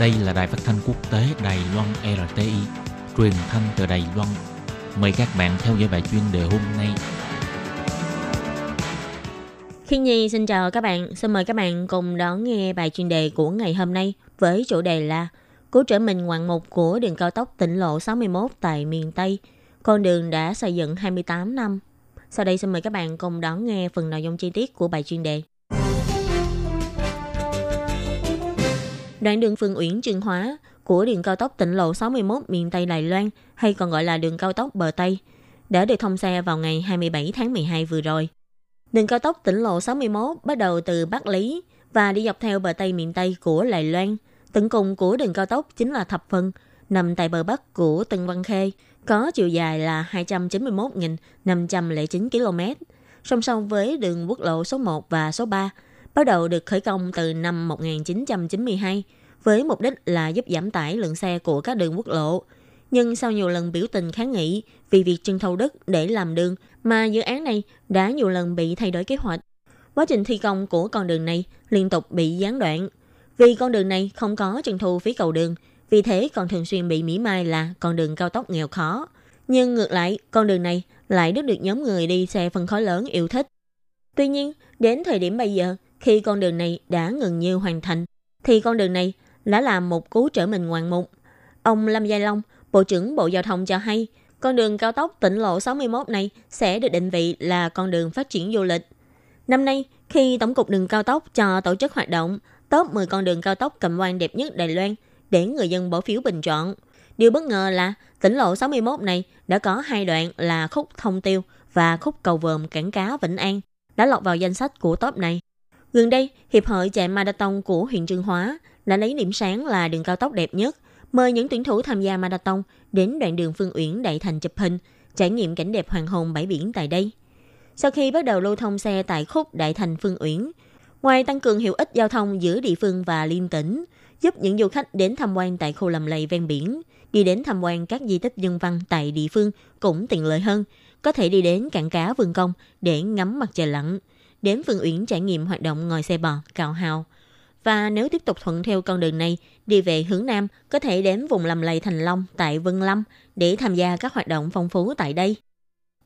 Đây là đài phát thanh quốc tế Đài Loan RTI, truyền thanh từ Đài Loan. Mời các bạn theo dõi bài chuyên đề hôm nay. Khi Nhi xin chào các bạn, xin mời các bạn cùng đón nghe bài chuyên đề của ngày hôm nay với chủ đề là Cứu trở mình ngoạn mục của đường cao tốc tỉnh lộ 61 tại miền Tây. Con đường đã xây dựng 28 năm. Sau đây xin mời các bạn cùng đón nghe phần nội dung chi tiết của bài chuyên đề. Đoạn đường Phương Uyển Trương Hóa của đường cao tốc tỉnh lộ 61 miền Tây Đài Loan hay còn gọi là đường cao tốc bờ Tây đã được thông xe vào ngày 27 tháng 12 vừa rồi. Đường cao tốc tỉnh lộ 61 bắt đầu từ Bắc Lý và đi dọc theo bờ Tây miền Tây của Đài Loan. Tận cùng của đường cao tốc chính là Thập Phân, nằm tại bờ Bắc của Tân Văn Khê, có chiều dài là 291.509 km, song song với đường quốc lộ số 1 và số 3, bắt đầu được khởi công từ năm 1992 với mục đích là giúp giảm tải lượng xe của các đường quốc lộ. Nhưng sau nhiều lần biểu tình kháng nghị vì việc trưng thầu đất để làm đường mà dự án này đã nhiều lần bị thay đổi kế hoạch. Quá trình thi công của con đường này liên tục bị gián đoạn. Vì con đường này không có trưng thu phí cầu đường, vì thế còn thường xuyên bị mỉ mai là con đường cao tốc nghèo khó. Nhưng ngược lại, con đường này lại rất được nhóm người đi xe phân khối lớn yêu thích. Tuy nhiên, đến thời điểm bây giờ, khi con đường này đã gần như hoàn thành, thì con đường này đã làm một cú trở mình ngoạn mục. Ông Lâm Gia Long, Bộ trưởng Bộ Giao thông cho hay, con đường cao tốc tỉnh lộ 61 này sẽ được định vị là con đường phát triển du lịch. Năm nay, khi Tổng cục Đường Cao tốc cho tổ chức hoạt động top 10 con đường cao tốc cầm quan đẹp nhất Đài Loan để người dân bỏ phiếu bình chọn. Điều bất ngờ là tỉnh lộ 61 này đã có hai đoạn là khúc thông tiêu và khúc cầu vòm cảng cá Vĩnh An đã lọt vào danh sách của top này. Gần đây, Hiệp hội chạy marathon của huyện Trương Hóa đã lấy điểm sáng là đường cao tốc đẹp nhất, mời những tuyển thủ tham gia marathon đến đoạn đường Phương Uyển Đại Thành chụp hình, trải nghiệm cảnh đẹp hoàng hôn bãi biển tại đây. Sau khi bắt đầu lưu thông xe tại khúc Đại Thành Phương Uyển, ngoài tăng cường hiệu ích giao thông giữa địa phương và liên tỉnh, giúp những du khách đến tham quan tại khu lầm lầy ven biển, đi đến tham quan các di tích nhân văn tại địa phương cũng tiện lợi hơn, có thể đi đến cảng cá Vườn Công để ngắm mặt trời lặn, đến Phương Uyển trải nghiệm hoạt động ngồi xe bò, cào hào, và nếu tiếp tục thuận theo con đường này, đi về hướng Nam, có thể đến vùng lầm lầy Thành Long tại Vân Lâm để tham gia các hoạt động phong phú tại đây.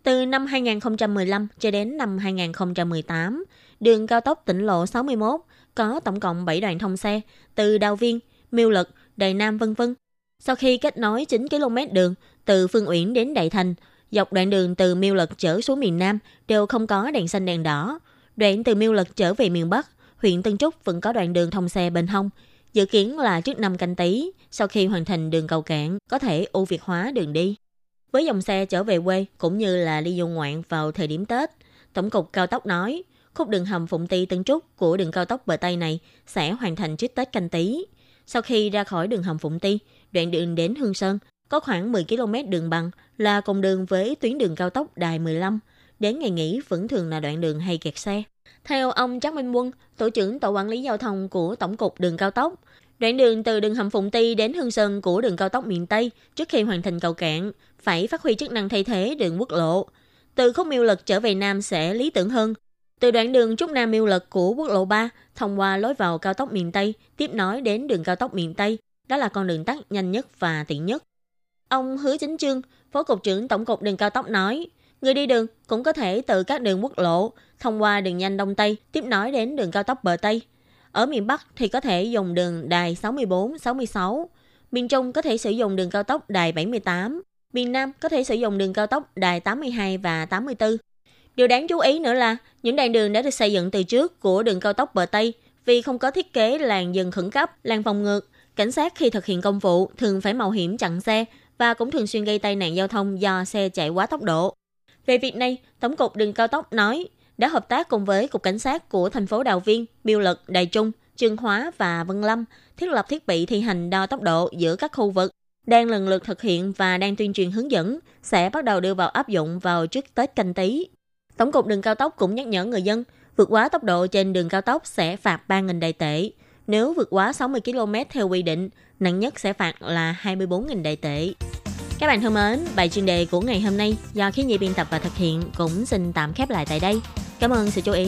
Từ năm 2015 cho đến năm 2018, đường cao tốc tỉnh lộ 61 có tổng cộng 7 đoạn thông xe từ Đào Viên, Miêu Lực, Đài Nam vân vân. Sau khi kết nối 9 km đường từ Phương Uyển đến Đại Thành, dọc đoạn đường từ Miêu Lực trở xuống miền Nam đều không có đèn xanh đèn đỏ. Đoạn từ Miêu Lực trở về miền Bắc huyện Tân Trúc vẫn có đoạn đường thông xe bên hông. Dự kiến là trước năm canh tí, sau khi hoàn thành đường cầu cảng, có thể ưu việt hóa đường đi. Với dòng xe trở về quê cũng như là đi du ngoạn vào thời điểm Tết, Tổng cục Cao tốc nói, khúc đường hầm Phụng Ti Tân Trúc của đường cao tốc bờ Tây này sẽ hoàn thành trước Tết canh tí. Sau khi ra khỏi đường hầm Phụng Ti, đoạn đường đến Hương Sơn có khoảng 10 km đường bằng là cùng đường với tuyến đường cao tốc Đài 15. Đến ngày nghỉ vẫn thường là đoạn đường hay kẹt xe. Theo ông Trác Minh Quân, tổ trưởng tổ quản lý giao thông của Tổng cục Đường cao tốc, đoạn đường từ đường hầm Phụng Ti đến Hương Sơn của đường cao tốc miền Tây trước khi hoàn thành cầu cạn phải phát huy chức năng thay thế đường quốc lộ. Từ khúc miêu lực trở về Nam sẽ lý tưởng hơn. Từ đoạn đường Trúc Nam miêu lực của quốc lộ 3 thông qua lối vào cao tốc miền Tây tiếp nối đến đường cao tốc miền Tây, đó là con đường tắt nhanh nhất và tiện nhất. Ông Hứa Chính Trương, Phó Cục trưởng Tổng cục Đường cao tốc nói, người đi đường cũng có thể từ các đường quốc lộ thông qua đường nhanh Đông Tây tiếp nối đến đường cao tốc bờ Tây. Ở miền Bắc thì có thể dùng đường đài 64, 66. Miền Trung có thể sử dụng đường cao tốc đài 78. Miền Nam có thể sử dụng đường cao tốc đài 82 và 84. Điều đáng chú ý nữa là những đoạn đường đã được xây dựng từ trước của đường cao tốc bờ Tây vì không có thiết kế làn dừng khẩn cấp, làn phòng ngược. Cảnh sát khi thực hiện công vụ thường phải mạo hiểm chặn xe và cũng thường xuyên gây tai nạn giao thông do xe chạy quá tốc độ. Về việc này, Tổng cục Đường Cao tốc nói đã hợp tác cùng với Cục Cảnh sát của thành phố Đào Viên, Biêu Lực, Đài Trung, Trương Hóa và Vân Lâm thiết lập thiết bị thi hành đo tốc độ giữa các khu vực, đang lần lượt thực hiện và đang tuyên truyền hướng dẫn, sẽ bắt đầu đưa vào áp dụng vào trước Tết canh tí. Tổng cục đường cao tốc cũng nhắc nhở người dân, vượt quá tốc độ trên đường cao tốc sẽ phạt 3.000 đại tệ. Nếu vượt quá 60 km theo quy định, nặng nhất sẽ phạt là 24.000 đại tệ. Các bạn thân mến, bài chuyên đề của ngày hôm nay do khí nhi biên tập và thực hiện cũng xin tạm khép lại tại đây. Cảm ơn sự chú ý